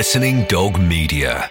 Listening Dog Media.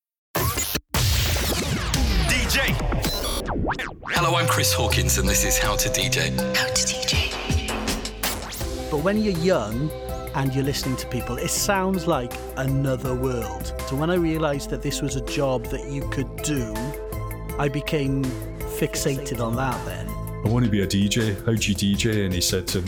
Hello, I'm Chris Hawkins, and this is How to DJ. How to DJ. But when you're young and you're listening to people, it sounds like another world. So when I realised that this was a job that you could do, I became fixated on that then. I want to be a DJ. How do you DJ? And he said to him,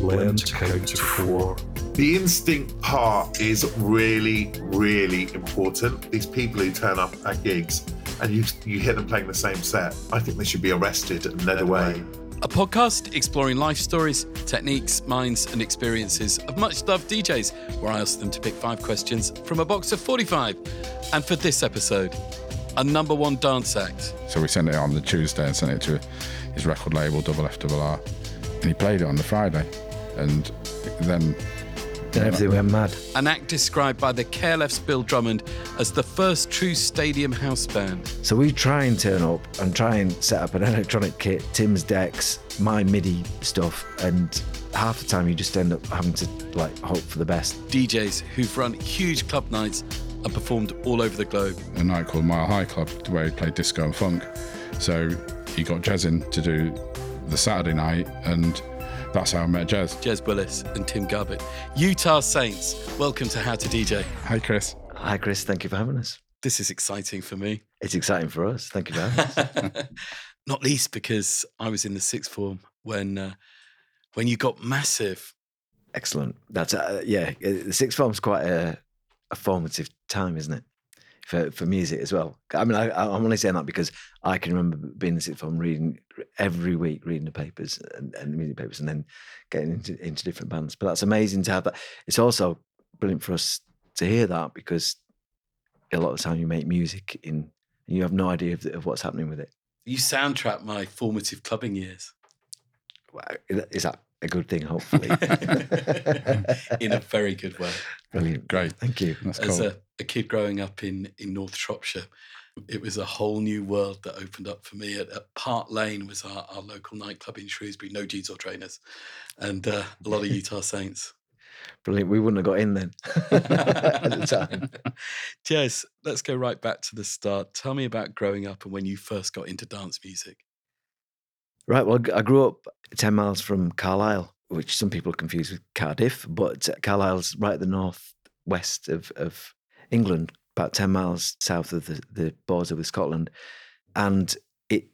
learn to count to four. The instinct part is really, really important. These people who turn up at gigs and you you hear them playing the same set, I think they should be arrested and led away. A podcast exploring life stories, techniques, minds, and experiences of much loved DJs, where I ask them to pick five questions from a box of 45. And for this episode, a number one dance act. So we sent it on the Tuesday and sent it to his record label, Double F Double R. And he played it on the Friday. And then Then everything went mad. An act described by the KLF's Bill Drummond as the first true stadium house band. So we try and turn up and try and set up an electronic kit, Tim's decks, my MIDI stuff, and half the time you just end up having to like hope for the best. DJs who've run huge club nights and performed all over the globe. a night called Mile High Club where he played disco and funk. So he got Jez in to do the Saturday night, and that's how I met Jez. Jez Willis and Tim Garbutt. Utah Saints, welcome to How to DJ. Hi, Chris. Hi, Chris. Thank you for having us. This is exciting for me. It's exciting for us. Thank you for having us. Not least because I was in the sixth form when uh, when you got massive. Excellent. That's uh, yeah. uh, The sixth form's quite a, a formative time, isn't it? For for music as well. I mean, I, I- I'm only saying that because I can remember being in the sixth form, reading every week, reading the papers and, and music papers, and then getting into into different bands. But that's amazing to have that. It's also brilliant for us to hear that because a lot of the time you make music in and you have no idea of, of what's happening with it. You soundtrack my formative clubbing years Wow, Is that a good thing? Hopefully, in a very good way. brilliant. Great. Thank you. That's As cool. a, a kid growing up in, in North Shropshire, it was a whole new world that opened up for me. At, at Park Lane was our, our local nightclub in Shrewsbury, no jeans or trainers, and uh, a lot of Utah Saints. Brilliant. We wouldn't have got in then at the time. Jez, let's go right back to the start. Tell me about growing up and when you first got into dance music. Right. Well, I grew up 10 miles from Carlisle, which some people confuse with Cardiff, but Carlisle's right at the north west of, of England, about 10 miles south of the, the border with Scotland. And it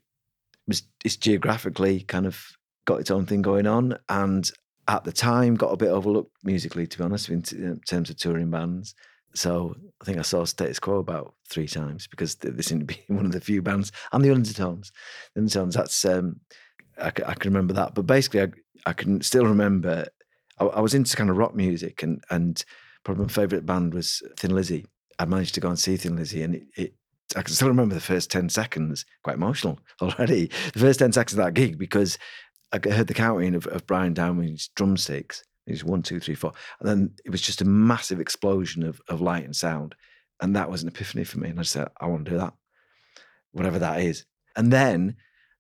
was it's geographically kind of got its own thing going on. And at the time, got a bit overlooked musically, to be honest, in, t- in terms of touring bands. So I think I saw Status Quo about three times because they, they to be one of the few bands, and the Undertones. The Undertones, that's um, I, I can remember that. But basically, I, I can still remember. I, I was into kind of rock music, and and probably my favourite band was Thin Lizzy. I managed to go and see Thin Lizzy, and it, it I can still remember the first ten seconds. Quite emotional already. The first ten seconds of that gig because I heard the counting of, of Brian Downey's drumsticks. It was one, two, three, four, and then it was just a massive explosion of of light and sound, and that was an epiphany for me. And I said, I want to do that, whatever that is. And then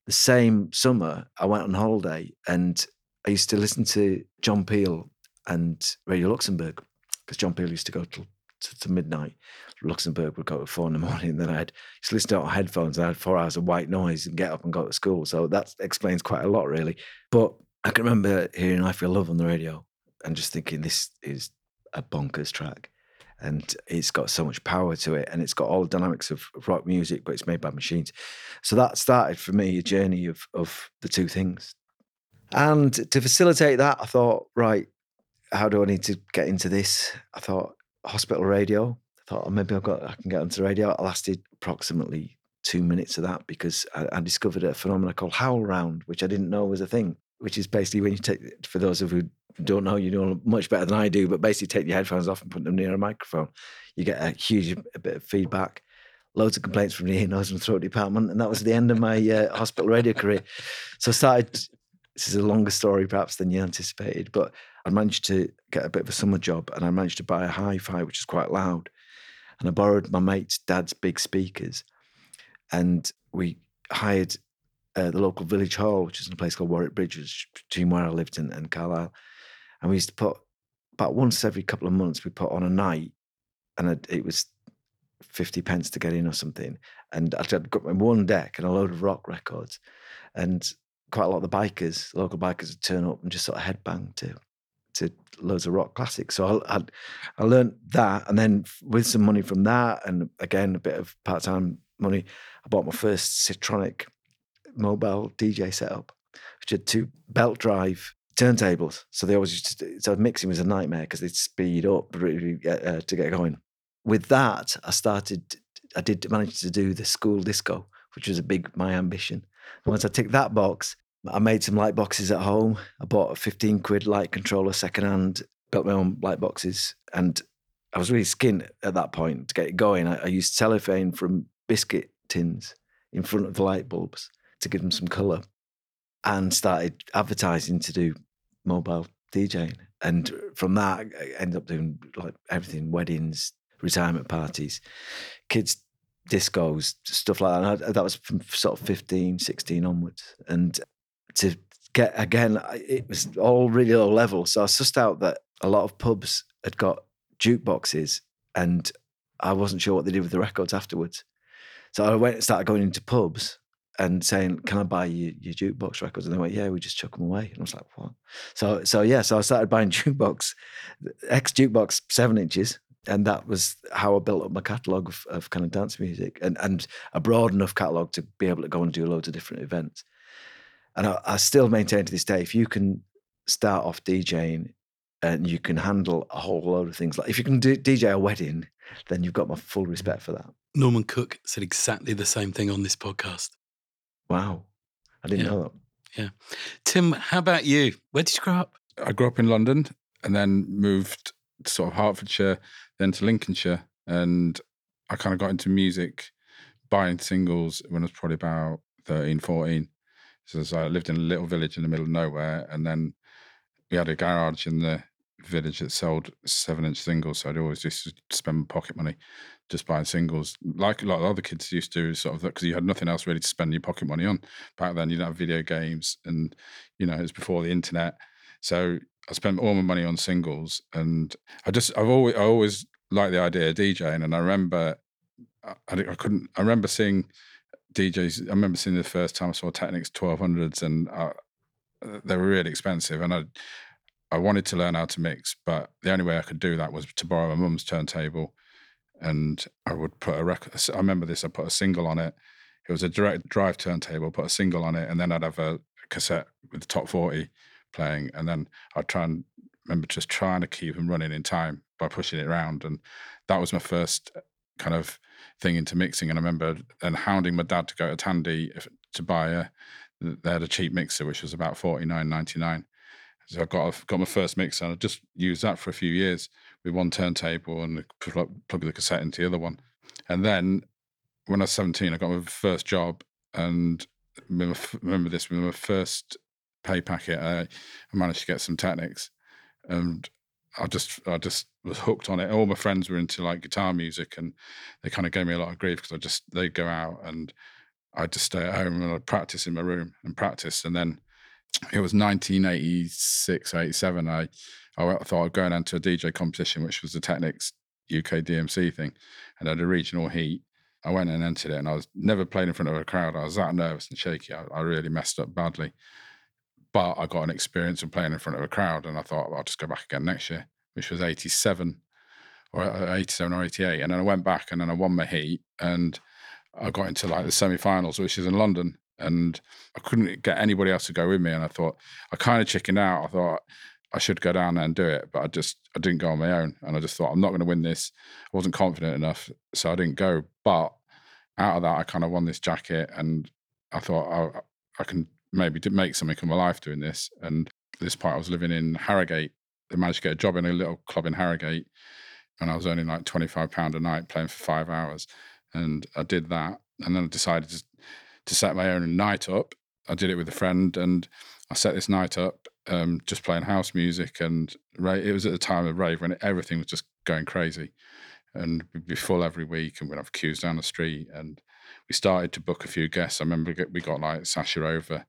the same summer, I went on holiday and I used to listen to John Peel and Radio Luxembourg because John Peel used to go till to, to midnight. Luxembourg would go at four in the morning. And then I'd just listen to headphones. And I had four hours of white noise and get up and go to school. So that explains quite a lot, really. But I can remember hearing I Feel Love on the radio and just thinking, this is a bonkers track. And it's got so much power to it. And it's got all the dynamics of rock music, but it's made by machines. So that started for me a journey of, of the two things. And to facilitate that, I thought, right, how do I need to get into this? I thought hospital radio. I thought oh, maybe I've got I can get onto radio. I lasted approximately two minutes of that because I, I discovered a phenomenon called howl round, which I didn't know was a thing. Which is basically when you take for those of who don't know, you know much better than I do, but basically take your headphones off and put them near a microphone. You get a huge a bit of feedback. Loads of complaints from the ear, nose, and throat department, and that was the end of my uh, hospital radio career. So I started. This is a longer story, perhaps, than you anticipated, but I managed to get a bit of a summer job, and I managed to buy a hi-fi, which is quite loud, and I borrowed my mate's dad's big speakers, and we hired uh, the local village hall, which is in a place called Warwick Bridge, which between where I lived in, and Carlisle. And we used to put about once every couple of months, we put on a night, and it, was 50 pence to get in or something. And I'd got my one deck and a load of rock records. And quite a lot of the bikers, local bikers, would turn up and just sort of headbang to to loads of rock classics. So I, I, I learned that, and then with some money from that, and again a bit of part time money, I bought my first Citronic mobile DJ setup, which had two belt drive turntables. So they always used to, so mixing was a nightmare because they'd speed up really uh, to get going. With that, I started. I did manage to do the school disco, which was a big my ambition. And once I ticked that box, I made some light boxes at home. I bought a 15 quid light controller secondhand, built my own light boxes, and I was really skint at that point to get it going. I, I used cellophane from biscuit tins in front of the light bulbs to give them some colour and started advertising to do mobile DJing. And from that, I ended up doing like everything weddings, retirement parties, kids' discos, stuff like that. And I, that was from sort of 15, 16 onwards. And to get, again, it was all really low level. So I sussed out that a lot of pubs had got jukeboxes and I wasn't sure what they did with the records afterwards. So I went and started going into pubs and saying, "Can I buy you your jukebox records?" And they went, "Yeah, we just chuck them away." And I was like, "What?" So so yeah, so I started buying jukebox, ex jukebox seven inches, and that was how I built up my catalogue of, of kind of dance music and and a broad enough catalogue to be able to go and do loads of different events. And I, I still maintain to this day, if you can start off DJing and you can handle a whole load of things, like if you can do, DJ a wedding, then you've got my full respect for that. Norman Cook said exactly the same thing on this podcast. Wow. I didn't Yeah. know that. Yeah. Tim, how about you? Where did you grow up? I grew up in London and then moved to sort of Hertfordshire, then to Lincolnshire. And I kind of got into music, buying singles when I was probably about 13, 14. So I lived in a little village in the middle of nowhere. And then we had a garage in the village that sold seven inch singles. So I'd always just spend my pocket money just buying singles, like a lot of other kids used to, do sort of, because you had nothing else really to spend your pocket money on. Back then, you didn't have video games and, you know, it was before the internet. So I spent all my money on singles, and I just I've always I always liked the idea of DJing, and I remember I I couldn't I remember seeing DJs. I remember seeing the first time I saw Technics twelve hundreds, and I, they were really expensive, and I I wanted to learn how to mix, but the only way I could do that was to borrow my mum's turntable, and I would put a record. I remember this. I put a single on it. It was a direct drive turntable. Put a single on it, and then I'd have a cassette with the top forty playing, and then I'd try and remember just trying to keep them running in time by pushing it around, and that was my first kind of thing into mixing. And I remember and hounding my dad to go to Tandy to buy a. They had a cheap mixer which was about forty nine ninety nine. So I got got my first mixer, and I just used that for a few years with one turntable and plug, plug the cassette into the other one. And then when I was seventeen, I got my first job, and remember, remember this with my first pay packet, I, I managed to get some Technics, and I just I just was hooked on it. All my friends were into like guitar music, and they kind of gave me a lot of grief because I just they'd go out and I'd just stay at home and I'd practice in my room and practice, and then it was 1986, 87. I I thought I'd go down to a DJ competition, which was the Technics UK DMC thing, and I had a regional heat. I went and entered it, and I was never played in front of a crowd. I was that nervous and shaky. I, I really messed up badly, but I got an experience of playing in front of a crowd, and I thought I'll just go back again next year, which was 87 or uh, 87 or 88. And then I went back, and then I won my heat, and I got into like the semi-finals, which is in London, and I couldn't get anybody else to go with me. And I thought I kind of chickened out. I thought I should go down there and do it, but I just I didn't go on my own, and I just thought I'm not going to win this. I wasn't confident enough, so I didn't go. But out of that, I kind of won this jacket, and I thought I, I can maybe do- make something of my life doing this. And this point, I was living in Harrogate. I managed to get a job in a little club in Harrogate, and I was earning like twenty five pound a night playing for five hours, and I did that, and then I decided to, to set my own night up. I did it with a friend, and I set this night up, um, just playing house music, and it was at the time of rave when everything was just going crazy, and we'd be full every week, and we'd have queues down the street, and we started to book a few guests. I remember we got like Sasha over,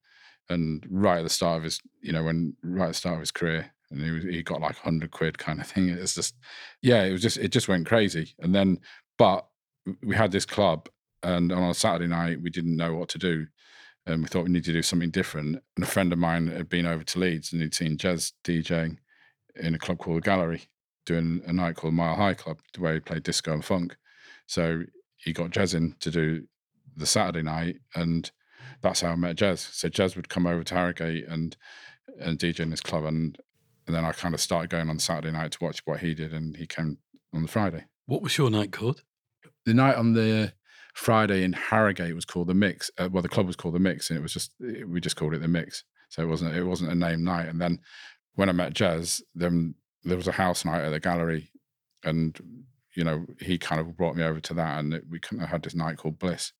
and right at the start of his, you know, when right at the start of his career, and he was, he got like hundred quid kind of thing. It's just, yeah, it was just it just went crazy. And then, but we had this club, and on a Saturday night we didn't know what to do, and we thought we need to do something different. And a friend of mine had been over to Leeds and he'd seen Jez DJing in a club called the Gallery, doing a night called Mile High Club, where he played disco and funk. So he got Jez in to do the Saturday night, and that's how I met Jez. So Jez would come over to Harrogate and and DJ in this club, and and then I kind of started going on Saturday night to watch what he did, and he came on the Friday. What was your night called? The night on the Friday in Harrogate was called the Mix. Uh, well, the club was called the Mix, and it was just it- we just called it the Mix. So it wasn't it wasn't a name night. And then when I met Jez, then there was a house night at the gallery, and you know he kind of brought me over to that, and it, we kind of had this night called Bliss.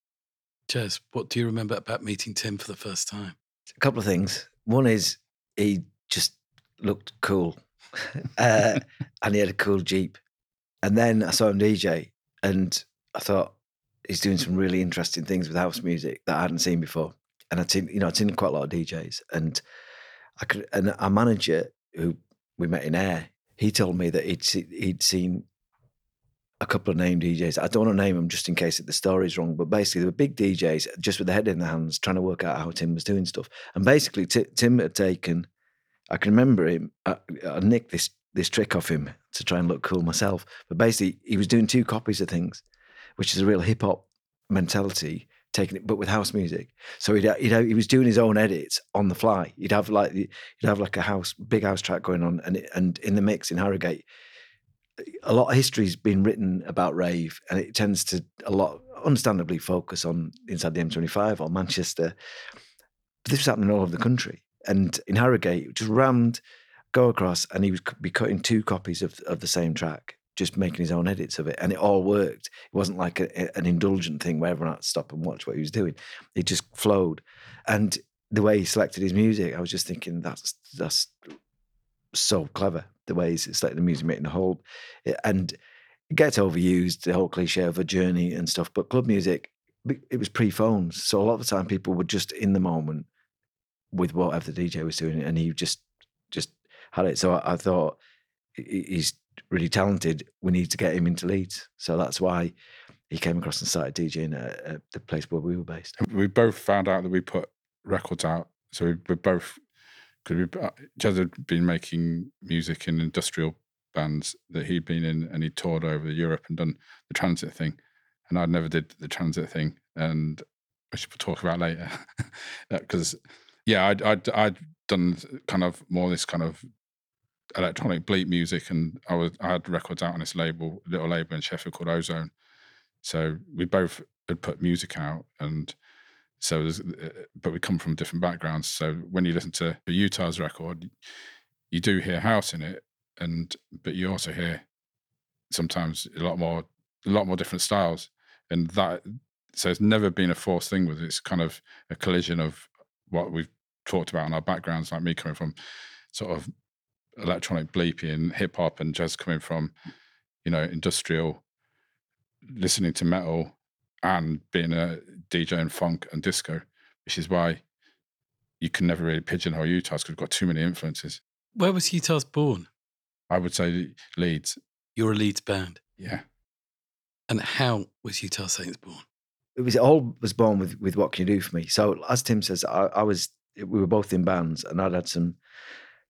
Jez, what do you remember about meeting Tim for the first time? a couple of things. One is he just looked cool, uh, and he had a cool Jeep. And then I saw him DJ, and I thought he's doing some really interesting things with house music that I hadn't seen before. And I'd seen, you know, I'd seen quite a lot of DJs, and I could. And our manager, who we met in Ayr, he told me that he'd see, he'd seen a couple of named DJs. I don't want to name them just in case the story's wrong, but basically they were big DJs just with their head in their hands, trying to work out how Tim was doing stuff. And basically, Ti- Tim had taken. I can remember him. I, I nicked this this trick off him to try and look cool myself. But basically, he was doing two copies of things, which is a real hip hop mentality. Taking it, but with house music. So he'd, he'd he was doing his own edits on the fly. He'd have like he'd have like a house, big house track going on, and and in the mix in Harrogate, a lot of history's been written about rave, and it tends to a lot, understandably, focus on inside the M25 or Manchester. But this was happening all over the country, and in Harrogate, just rammed, go across, and he would be cutting two copies of of the same track, just making his own edits of it, and it all worked. It wasn't like a, an indulgent thing where everyone had to stop and watch what he was doing. It just flowed, and the way he selected his music, I was just thinking that's that's so clever the way he's selected the music, making the whole eh, and it gets overused the whole cliche of a journey and stuff. But club music, it was pre-phones, so a lot of the time people were just in the moment with whatever the DJ was doing, and he just just had it. So I, I thought he's really talented. We need to get him into Leeds, so that's why he came across and started DJing at, at the place where we were based. We both found out that we put records out, so we, we both because Jez uh, had been making music in industrial bands that he'd been in, and he toured over Europe and done the transit thing, and I'd never did the transit thing, and which we'll talk about later, because yeah, I'd, I'd I'd done kind of more this kind of electronic bleep music, and I was I had records out on this label, little label in Sheffield called Ozone. So we both had put music out, and so there's, uh, but we come from different backgrounds. So when you listen to Utah's record, you do hear house in it, and but you also hear sometimes a lot more a lot more different styles, and that so it's never been a forced thing with it. It's kind of a collision of what we've talked about in our backgrounds, like me coming from sort of electronic bleepy and hip hop, and Jez coming from you know industrial, listening to metal and being a DJ in funk and disco, which is why you can never really pigeonhole Utah's because we've got too many influences. Where was Utah's born? I would say Leeds, You're a Leeds band. yeah. And how was Utah Saints born? it was it all was born with with what can you do for me. So as Tim says, I, I was we were both in bands, and I'd had some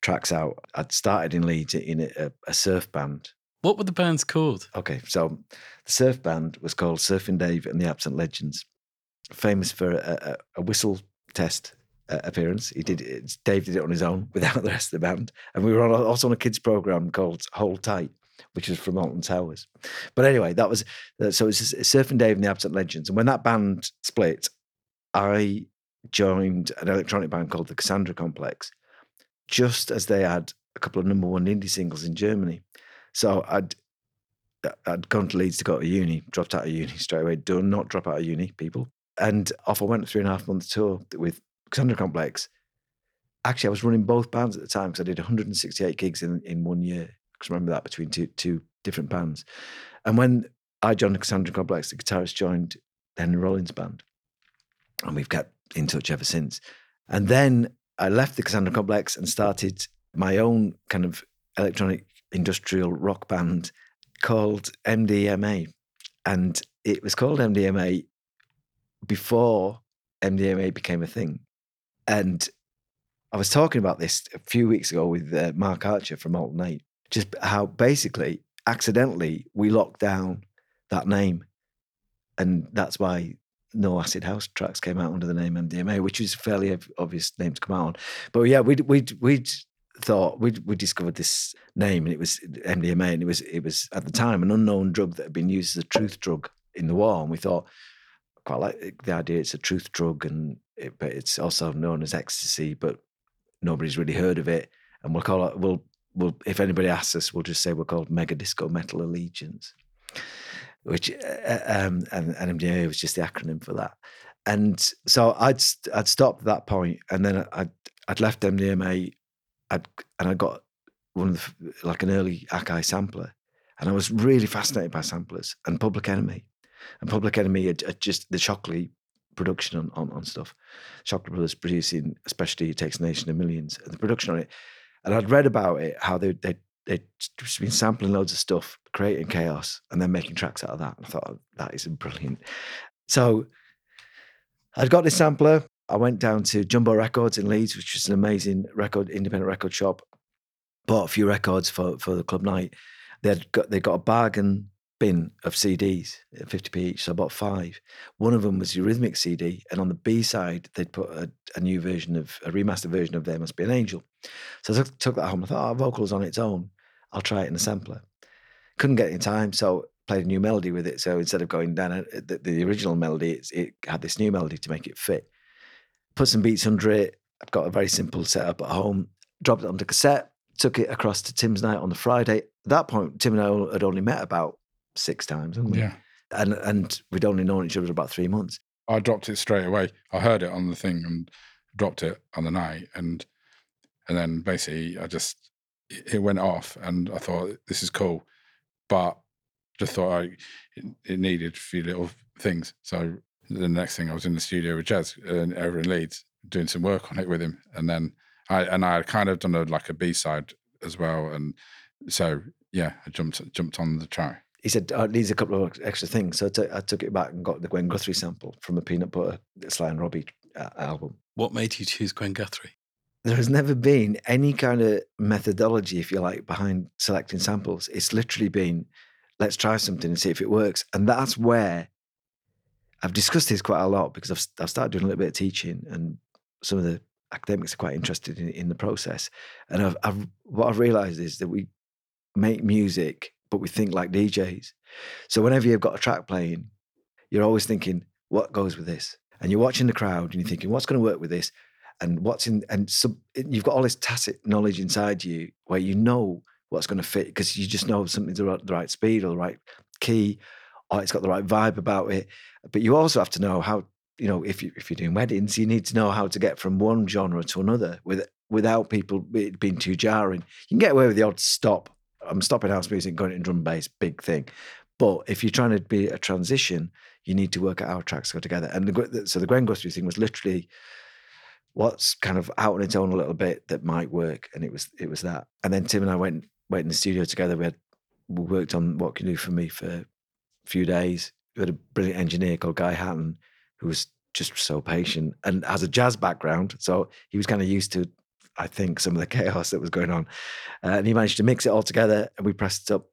tracks out. I'd started in Leeds in a, a surf band. What were the bands called? Okay, so the surf band was called Surfing Dave and the Absent Legends, famous for a, a, a whistle test uh, appearance. He did it, Dave did it on his own without the rest of the band, and we were on, also on a kids program called Hold Tight, which was from Alton Towers. But anyway, that was uh, so it's Surfing Dave and the Absent Legends, and when that band split, I joined an electronic band called the Cassandra Complex, just as they had a couple of number one indie singles in Germany. So I'd I'd gone to Leeds to go to uni, dropped out of uni straight away. Do not drop out of uni, people. And off I went three and a half month tour with Cassandra Complex. Actually, I was running both bands at the time because I did 168 gigs in, in one year. Because remember that between two two different bands. And when I joined Cassandra Complex, the guitarist joined Henry Rollins band. And we've kept in touch ever since. And then I left the Cassandra Complex and started my own kind of electronic industrial rock band called MDMA. And it was called MDMA before MDMA became a thing. And I was talking about this a few weeks ago with uh, Mark Archer from Altern 8, just how basically, accidentally, we locked down that name. And that's why no acid house tracks came out under the name MDMA, which is a fairly obvious name to come out on. But yeah, we'd we'd we'd thought we we discovered this name and it was MDMA and it was it was at the time an unknown drug that had been used as a truth drug in the war and we thought quite like the idea it's a truth drug and it, but it's also known as ecstasy but nobody's really heard of it. And we'll call it we'll we'll if anybody asks us we'll just say we're called mega disco metal allegiance which uh, um, and, MDMA was just the acronym for that. And so I'd I'd stopped at that point and then I'd I'd left MDMA I'd, and I got one of the, like an early Akai sampler, and I was really fascinated by samplers and Public Enemy, and Public Enemy had, had just the Shocklee production on, on, on stuff. Shocklee Brothers producing, especially It Takes a Nation of Millions, and the production on it. And I'd read about it, how they they they'd just been sampling loads of stuff, creating chaos, and then making tracks out of that. And I thought oh, that is brilliant. So I'd got this sampler. I went down to Jumbo Records in Leeds, which was an amazing record, independent record shop. Bought a few records for, for the club night. They had got they got a bargain bin of CDs, 50p each. So I bought five. One of them was Eurythmic CD, and on the B side they'd put a, a new version of a remastered version of There Must Be an Angel. So I took, took that home. I thought, oh, vocals on its own. I'll try it in a sampler. Couldn't get it in time, so played a new melody with it. So instead of going down uh, the, the original melody, it, it had this new melody to make it fit put some beats under it. I've got a very simple setup at home. Dropped it onto cassette, took it across to Tim's night on the Friday. At that point, Tim and I had only met about six times, hadn't we? Yeah. And and we'd only known each other for about three months. I dropped it straight away. I heard it on the thing and dropped it on the night, and and then basically I just it went off, and I thought this is cool, but just thought I it, it needed a few little things. So the next thing I was in the studio with Jez uh, over in Leeds doing some work on it with him, and then I and I had kind of done a like a B side as well, and so yeah, I jumped jumped on the track. He said oh, it needs a couple of extra things, so I, t- I took it back and got the Gwen Guthrie sample from a Peanut Butter Sly and Robbie uh, album. What made you choose Gwen Guthrie? There has never been any kind of methodology, if you like, behind selecting samples. It's literally been, let's try something and see if it works, and that's where I've discussed this quite a lot because I've, I've started doing a little bit of teaching, and some of the academics are quite interested in, in the process. And I've, I've, what I've realized is that we make music, but we think like DJs. So whenever you've got a track playing, you're always thinking, what goes with this? And you're watching the crowd and you're thinking, what's going to work with this? And what's in, and so you've got all this tacit knowledge inside you where you know what's going to fit because you just know something's the right speed or the right key or it's got the right vibe about it. But you also have to know how, you know, if you if you're doing weddings, you need to know how to get from one genre to another with without people being too jarring. You can get away with the odd stop. Um, I'm stopping house music, going into drum bass, big thing. But if you're trying to be a transition, you need to work out how tracks go together. And the, so the Gwen Guthrie thing was literally what's kind of out on its own a little bit that might work, and it was it was that. And then Tim and I went went in the studio together. We had we worked on what can do for me for a few days. We had a brilliant engineer called Guy Hatton who was just so patient and has a jazz background. So he was kind of used to, I think, some of the chaos that was going on. Uh, and he managed to mix it all together and we pressed up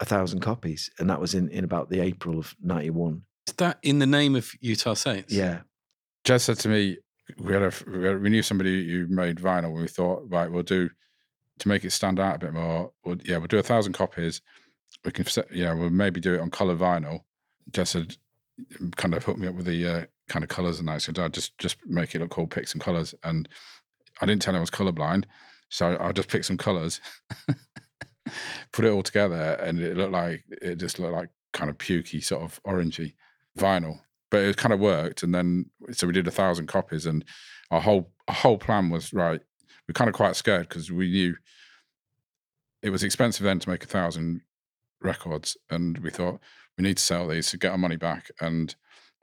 a thousand copies. And that was in, in about the April of 91. Is that in the name of Utah Saints? Yeah. Jez said to me, we had a we knew somebody who made vinyl and we thought, right, we'll do to make it stand out a bit more. We'll, yeah, we'll do a thousand copies we can, yeah, we'll maybe do it on color vinyl. Jez had kind of hooked me up with the uh, kind of colors and that. So I just just make it look cool, pick some colors. And I didn't tell him I was colorblind, So I just picked some colours, put it all together, and it looked like it just looked like kind of pukey, sort of orangey vinyl. But it kind of worked, and then so we did a thousand copies, and our whole our whole plan was right. We're kind of quite scared because we knew it was expensive then to make a thousand records, and we thought we need to sell these to get our money back, and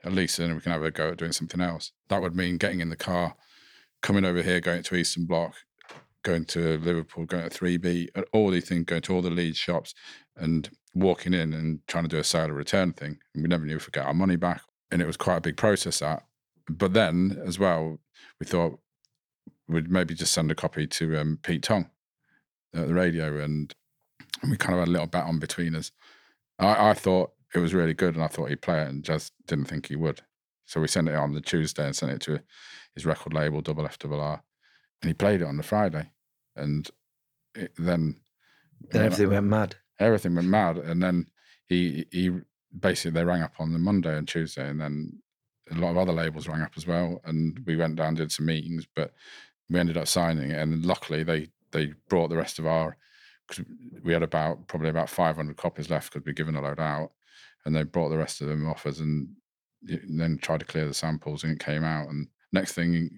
at least then we can have a go at doing something else. That would mean getting in the car, coming over here, going to Eastern Bloc, going to Liverpool, going to 3B, and all these things, going to all the lead shops and walking in and trying to do a sale or return thing. And we never knew if we get our money back. And it was quite a big process that. But then as well, we thought we'd maybe just send a copy to um, Pete Tong at the radio and, and we kind of had a little bet on between us. I, I thought it was really good and I thought he'd play it and just didn't think he would. So we sent it on the Tuesday and sent it to his record label, Double F Double R, and he played it on the Friday, and it, then Then everything went mad. everything went mad, and then he he basically they rang up on the Monday and Tuesday, and then a lot of other labels rang up as well, and we went down did some meetings, but we ended up signing it, and luckily they they brought the rest of our because we had about probably about 500 copies left because we'd given a load out, and they brought the rest of them offers and then tried to clear the samples, and it came out, and next thing,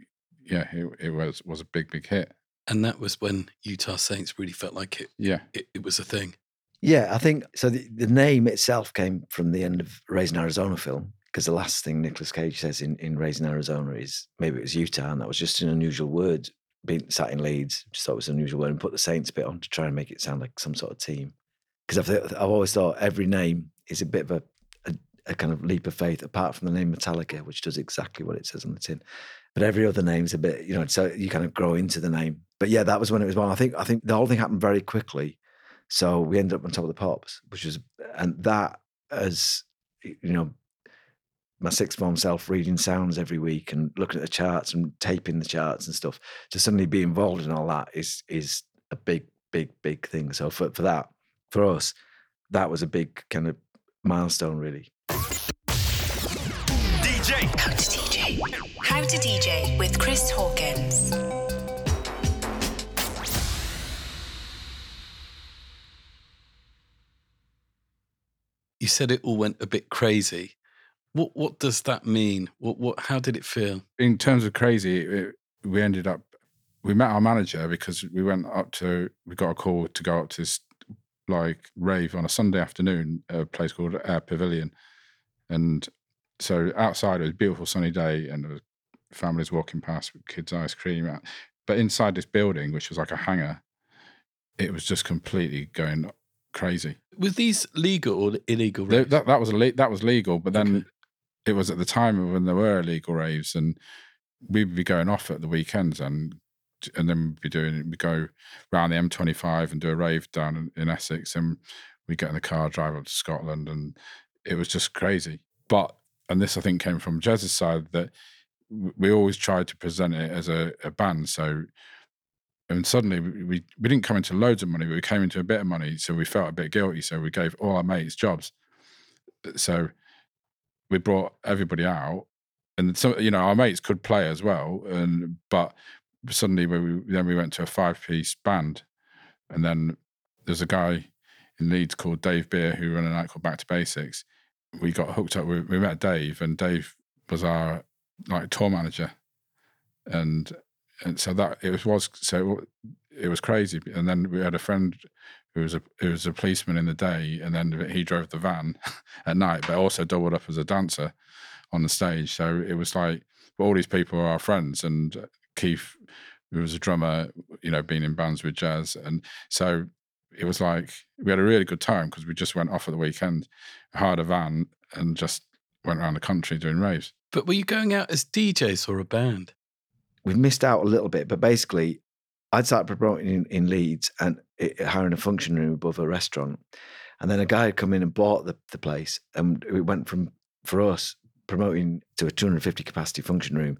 yeah, it, it was was a big big hit. And that was when Utah Saints really felt like it, Yeah, it, it was a thing. Yeah, I think so. The, the name itself came from the end of Raising Arizona film because the last thing Nicolas Cage says in, in Raising Arizona is maybe it was Utah, and that was just an unusual word. Being sat in Leeds, just thought it was an unusual word, and put the Saints bit on to try and make it sound like some sort of team. Because I've, I've always thought every name is a bit of a, a, kind of leap of faith, apart from the name Metallica, which does exactly what it says on the tin. But every other name's a bit, you know, so you kind of grow into the name. But yeah, that was when it was born. I think I think the whole thing happened very quickly. So we ended up on top of the pops, which was, and that as you know, my sixth form self reading sounds every week and looking at the charts and taping the charts and stuff. To suddenly be involved in all that is is a big, big, big thing. So for for that, for us, that was a big kind of milestone, really. DJ. How to DJ. How to DJ with Chris Hawkins. You said it all went a bit crazy. What what does that mean? What what how did it feel? in terms of crazy, it, we ended up we met our manager because we went up to we got a call to go up to this like rave on a Sunday afternoon at a place called Ayr Pavilion, and so outside it was a beautiful sunny day and there was families walking past with kids ice cream out. But inside this building, which was like a hangar, it was just completely going crazy. Were these legal or illegal? Raves? that, that was le- that was legal, but then Okay. it was at the time when there were illegal raves, and we'd be going off at the weekends, and and then we'd be doing we go round the M25 and do a rave down in, in Essex, and we get in the car, drive up to Scotland, and it was just crazy. But and this I think came from Jez's side that we always tried to present it as a, a band, so. And suddenly we, we we didn't come into loads of money, but we came into a bit of money, so we felt a bit guilty. So we gave all our mates jobs. So we brought everybody out, and so you know our mates could play as well, and but suddenly we, then we went to a five piece band, and then there's a guy in Leeds called Dave Beer who ran a night called Back to Basics. We got hooked up. with we met Dave, and Dave was our like tour manager, and and so that it was was so it was crazy. And then we had a friend who was a who was a policeman in the day, and then he drove the van at night, but also doubled up as a dancer on the stage. So it was like all these people are our friends, and Keith, who was a drummer, you know, being in bands with Jez, and so it was like we had a really good time because we just went off at the weekend, hired a van, and just went around the country doing raves. But were you going out as DJs or a band? we've missed out a little bit, but basically, I'd started promoting in, in Leeds and it, hiring a function room above a restaurant. And then a guy had come in and bought the, the place. And it went from, for us, promoting to a 250 capacity function room.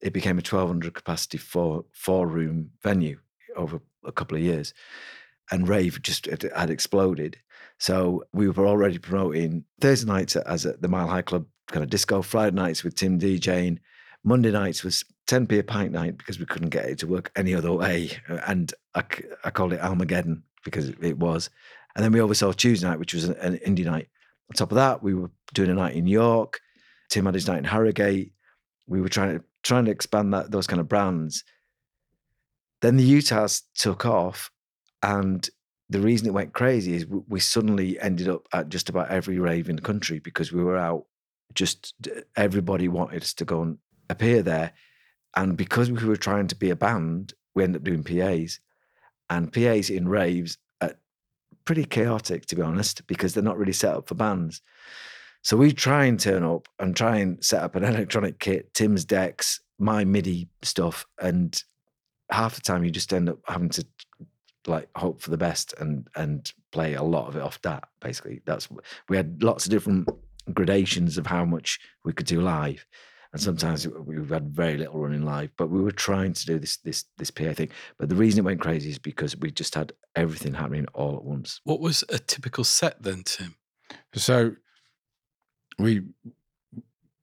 It became a 1200 capacity four, four room venue over a couple of years. And rave just had, exploded. So we were already promoting Thursday nights as at the Mile High Club kind of disco, Friday nights with Tim DJing, Monday nights was 10p a pint night because we couldn't get it to work any other way. Uh, and I called it Armageddon because it was. And then we oversaw Tuesday night, which was an, an indie night. On top of that, we were doing a night in York. Tim had his night in Harrogate. We were trying to trying to expand that those kind of brands. Then the Utahs took off, and the reason it went crazy is we, suddenly ended up at just about every rave in the country because we were out. Just everybody wanted us to go and appear there, and because we were trying to be a band, we ended up doing PAs, and PAs in raves are pretty chaotic to be honest because they're not really set up for bands. So we try and turn up and try and set up an electronic kit, Tim's decks, my MIDI stuff, and half the time you just end up having to like hope for the best and and play a lot of it off that. Basically, that's we had lots of different gradations of how much we could do live, and mm. sometimes we've had very little running live. But we were trying to do this this this PA thing. But the reason it went crazy is because we just had everything happening all at once. What was a typical set then, Tim? So we,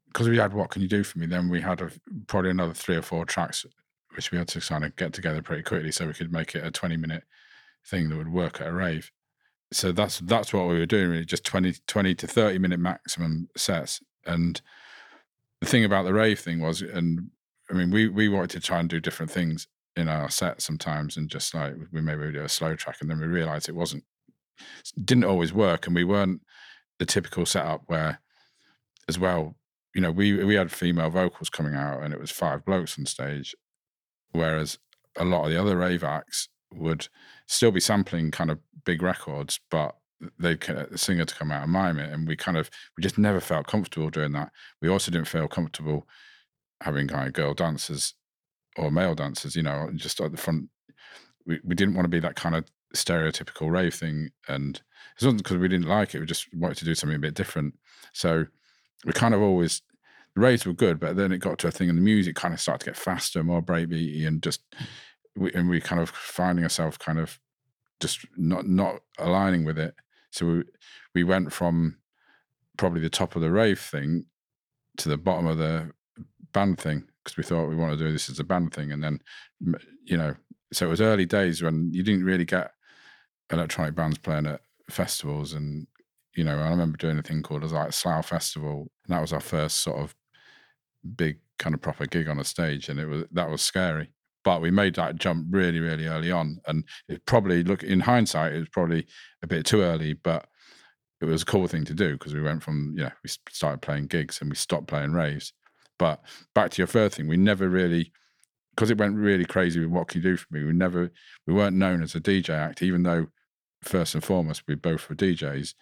because we had what can you do for me? Then we had a, probably another three or four tracks, which we had to kind of get together pretty quickly, so we could make it a twenty minute thing that would work at a rave. So that's that's what we were doing really, just 20, 20 to thirty minute maximum sets. And the thing about the rave thing was, and I mean, we we wanted to try and do different things in our set sometimes, and just like we maybe do a slow track, and then we realized it wasn't didn't always work, and we weren't the typical setup where as well, you know, we we had female vocals coming out, and it was five blokes on stage, whereas a lot of the other rave acts would still be sampling kind of big records, but they'd get a singer to come out and mime it, and we kind of we just never felt comfortable doing that. We also didn't feel comfortable having kind of girl dancers or male dancers, you know, just at the front. We we didn't want to be that kind of stereotypical rave thing, and it wasn't because we didn't like it. We just wanted to do something a bit different. So we kind of always the raves were good, but then it got to a thing, and the music kind of started to get faster, more breakbeaty, and just we, and we kind of finding ourselves kind of just not not aligning with it. So we we went from probably the top of the rave thing to the bottom of the band thing because we thought we want to do this as a band thing, and then you know, so it was early days when you didn't really get electronic bands playing at festivals and you know, I remember doing a thing called as like Slough Festival, and that was our first sort of big kind of proper gig on a stage, and it was that was scary. But we made that jump really, really early on, and it probably look in hindsight, it was probably a bit too early, but it was a cool thing to do because we went from you know we started playing gigs and we stopped playing raves. But back to your first thing, we never really because it went really crazy with what can you do for me. We never we weren't known as a DJ act, even though first and foremost we both were DJs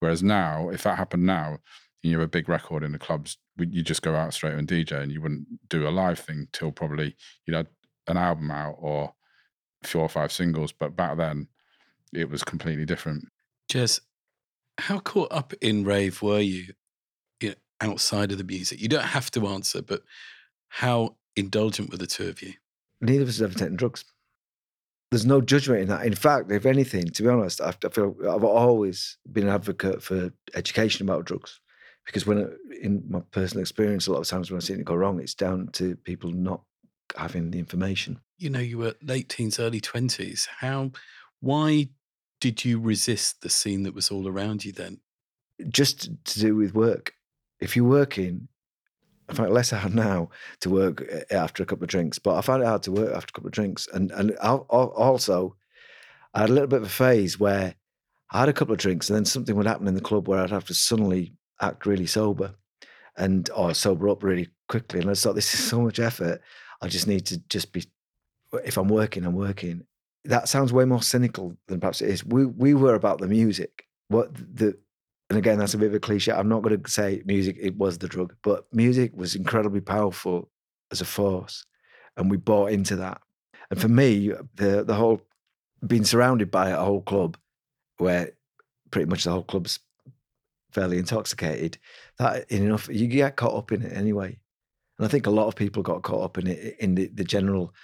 Whereas now, if that happened now, you have a big record in the clubs, you just go out straight and DJ, and you wouldn't do a live thing till probably you'd had an album out or four or five singles. But back then, it was completely different. Jez, how caught up in rave were you, you know, outside of the music? You don't have to answer, but how indulgent were the two of you? Neither of us have ever taken drugs there's no judgment in that. In fact, if anything, to be honest, I, feel I've always been an advocate for education about drugs because when in my personal experience, a lot of times when I've seen it go wrong, it's down to people not having the information. You know, you were late teens, early twenties. How? Why did you resist the scene that was all around you then? Just to do with work. If you're working, I find it less hard now to work eh, after a couple of drinks, but I find it hard to work after a couple of drinks. And and also, I had a little bit of a phase where I had a couple of drinks, and then something would happen in the club where I'd have to suddenly act really sober, and or sober up really quickly. And I thought, this is so much effort. I just need to just be. If I'm working, I'm working. That sounds way more cynical than perhaps it is. We we were about the music. What the and again, that's a bit of a cliche. I'm not going to say music, it was the drug, but music was incredibly powerful as a force. And we bought into that. And for me, the, the whole being surrounded by a whole club where pretty much the whole club's fairly intoxicated, that enough, you get caught up in it anyway. And I think a lot of people got caught up in it in the, the general.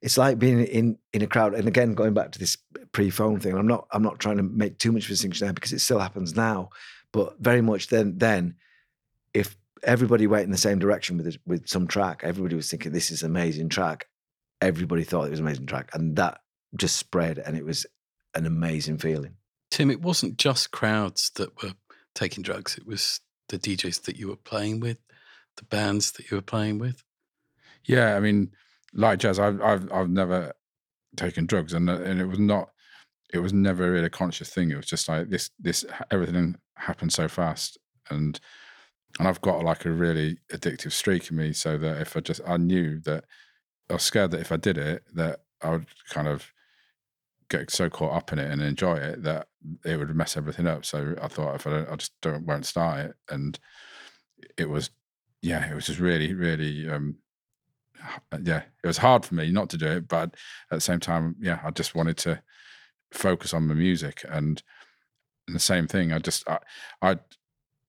It's like being in in a crowd. And again, going back to this pre-phone thing, I'm not I'm not trying to make too much of a distinction there because it still happens now. But very much then then, if everybody went in the same direction with it- with some track. Everybody was thinking this is amazing track. Everybody thought it was amazing track, and that just spread, and it was an amazing feeling. Tim, it wasn't just crowds that were taking drugs. It was the DJs that you were playing with, the bands that you were playing with. Yeah, I mean, like Jez, I've I've I've never taken drugs, and and it was not, it was never really a conscious thing. It was just like this this everything happened so fast, and and I've got like a really addictive streak in me, so that if I just I knew that I was scared that if I did it, that I would kind of get so caught up in it and enjoy it that it would mess everything up. So I thought if I don't, I just don't won't start it, and it was yeah, it was just really really. um yeah, it was hard for me not to do it, but at the same time, yeah, I just wanted to focus on the music and, and the same thing. I just I, I'd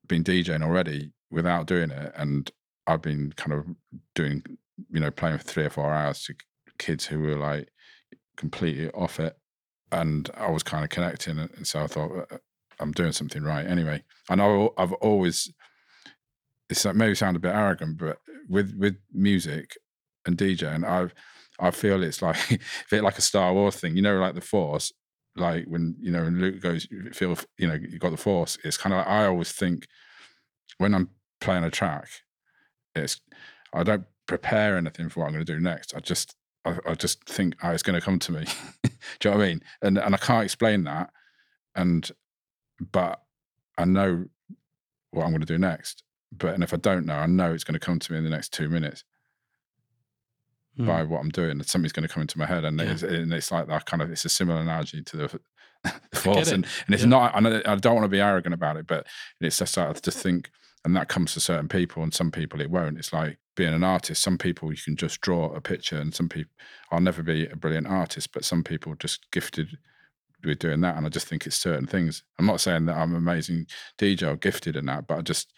been DJing already without doing it, and I've been kind of doing, you know, playing for three or four hours to kids who were like completely off it, and I was kind of connecting, and so I thought "Uh, I'm doing something right anyway. And I've I've always it's like maybe sound a bit arrogant, but with with music and DJing, I I feel it's like a bit like a Star Wars thing. You know, like the Force, like when you know when Luke goes, you feel you know you got the Force. It's kind of like I always think when I'm playing a track, it's I don't prepare anything for what I'm going to do next. I just I, I just think oh, it's going to come to me. do you know what I mean? And and I can't explain that, and but I know what I'm going to do next. But and if I don't know, I know it's going to come to me in the next two minutes Hmm. by what I'm doing. Something's going to come into my head, and, Yeah. it's, and it's like that kind of. It's a similar analogy to the, the force, and, and it's Yeah. not. I, know- I don't want to be arrogant about it, but it's just like to think, and that comes to certain people, and some people it won't. It's like being an artist. Some people you can just draw a picture, and some people I'll never be a brilliant artist, but some people just gifted with doing that, and I just think it's certain things. I'm not saying that I'm amazing DJ or gifted in that, but I just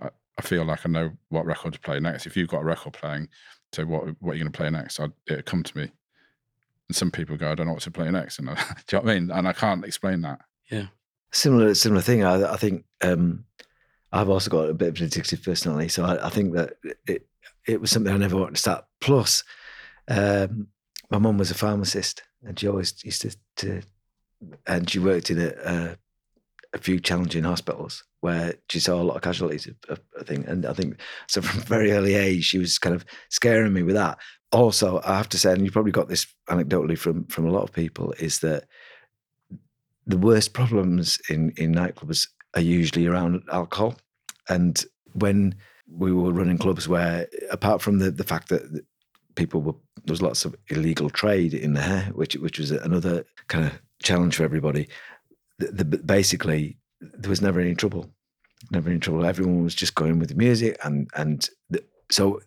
I, I feel like I know what record to play next. If you've got a record playing, so what what are you going to play next? It'd come to me. And some people go, I don't know what to play next, and I, do you know what I mean? And I can't explain that. Yeah similar similar thing. I, I think um, I've also got a bit of an addictive personality, so I, I think that it it was something I never wanted to start. Plus, um, my mum was a pharmacist, and she always used to, to and she worked in a, a a few challenging hospitals where she saw a lot of casualties of, of. And I think so from a very early age, she was kind of scaring me with that. Also, I have to say, and you probably got this anecdotally from from a lot of people, is that the worst problems in in nightclubs are usually around alcohol. And when we were running clubs where, apart from the the fact that people were there was lots of illegal trade in there, which which was another kind of challenge for everybody. The, the, basically, there was never any trouble, never any trouble. Everyone was just going with the music, and and the, so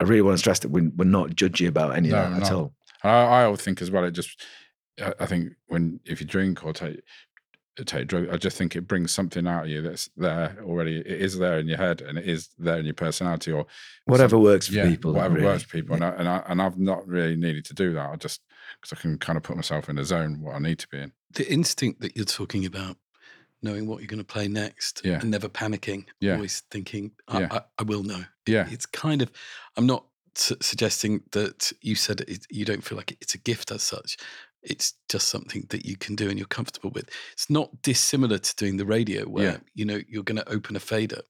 I really want to stress that we're, we're not judgy about any No, of that at all. I, I always think as well. It just, I, I think when if you drink or take take drugs, I just think it brings something out of you that's there already. It is there in your head, and it is there in your personality, or Whatever some- works for yeah, people. Whatever really. works for people, and I, and I and I've not really needed to do that. I just because I can kind of put myself in the zone what I need to be in. The instinct that you're talking about, knowing what you're going to play next Yeah. and never panicking, Yeah. always thinking, I, Yeah. I, I will know. Yeah, It's kind of, I'm not su- suggesting that you said it, you don't feel like it's a gift as such. It's just something that you can do and you're comfortable with. It's not dissimilar to doing the radio where, Yeah. you know, you're going to open a fader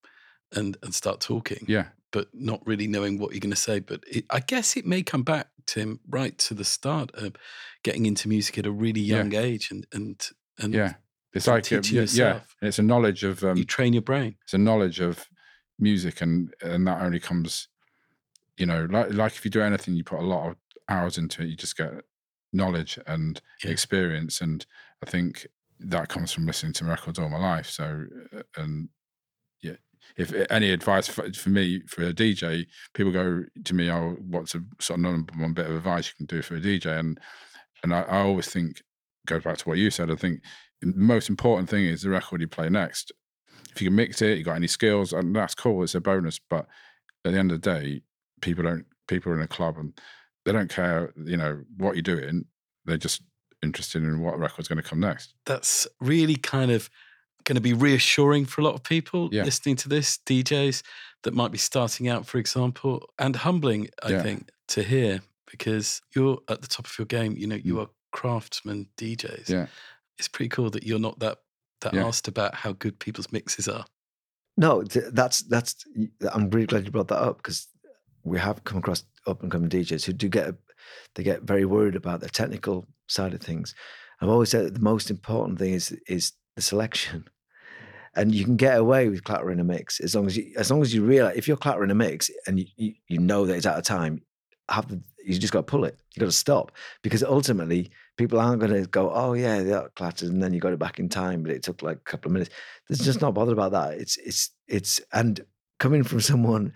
and, and start talking, yeah, but not really knowing what you're going to say. But it, I guess it may come back, Tim, right to the start of getting into music at a really Yeah. young age and, and, and yeah. It's like uh, teaching yeah, yeah, it's a knowledge of um, you train your brain. it's a knowledge of music and and that only comes you know like like if you do anything you put a lot of hours into it you just get knowledge and Yeah. experience and i think that comes from listening to records all my life so uh, and yeah if any advice for, for me for a dj people go to me oh what's a sort of number one bit of advice you can do for a dj and and i, I always think goes back to what you said i think the most important thing is the record you play next if you can mix it, you got any skills, and that's cool. It's a bonus. But at the end of the day, people don't. People are in a club and they don't care. You know what you're doing. They're just interested in what record's going to come next. that's really kind of going to be reassuring for a lot of people Yeah. listening to this DJs that might be starting out, for example, and humbling, I Yeah. think, to hear because you're at the top of your game. You know, you Mm. are craftsmen DJs. Yeah. It's pretty cool that you're not that that Yeah. asked about how good people's mixes are. No, that's that's. I'm really glad you brought that up because we have come across up and coming DJs who do get they get very worried about the technical side of things. I've always said the most important thing is is the selection, and you can get away with clattering a mix as long as you as long as you realize if you're clattering a mix and you you, you know that it's out of time, have the, you just got to pull it. You got to stop because ultimately people aren't going to go, oh yeah, that clattered, and then you got it back in time, but it took like a couple of minutes. There's just not bothered about that. It's it's it's and coming from someone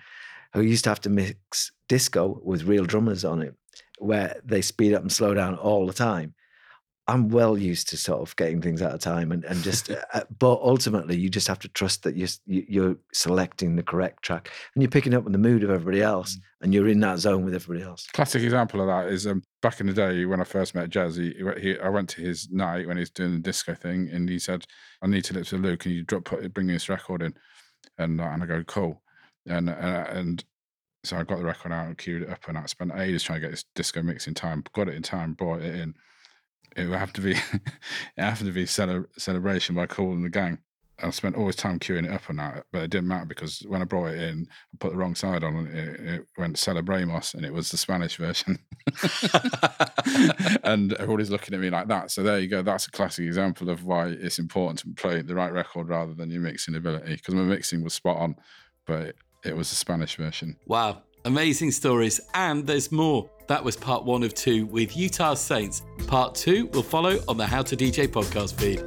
who used to have to mix disco with real drummers on it, where they speed up and slow down all the time. I'm well used to sort of getting things out of time and, and just, uh, but ultimately you just have to trust that you're, you- you're selecting the correct track and you're picking up on the mood of everybody else and you're in that zone with everybody else. Classic example of that is um, back in the day when I first met Jez. He, he, I went to his night when he was doing the disco thing, and he said, "I need to lip to Luke. Can you drop put, bring this record in?" And uh, and I go, "Cool." And and, and so I got the record out and queued it up, and I spent ages trying to get this disco mix in time. Got it in time, brought it in. It would have to be, it happened to be cele- celebration by and the Gang. I spent all this time queuing it up and that, but it didn't matter because when I brought it in, I put the wrong side on and it, it went Celebramos and it was the Spanish version. and everybody's looking at me like that. So there you go. That's a classic example of why it's important to play the right record rather than your mixing ability. Because my mixing was spot on, but it was the Spanish version. Wow, amazing stories. And there's more. That was part one of two with Utah Saints. Part two will follow on the How to DJ podcast feed.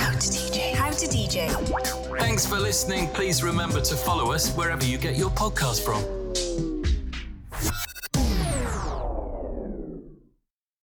How to DJ. How to DJ. Thanks for listening. Please remember to follow us wherever you get your podcast from.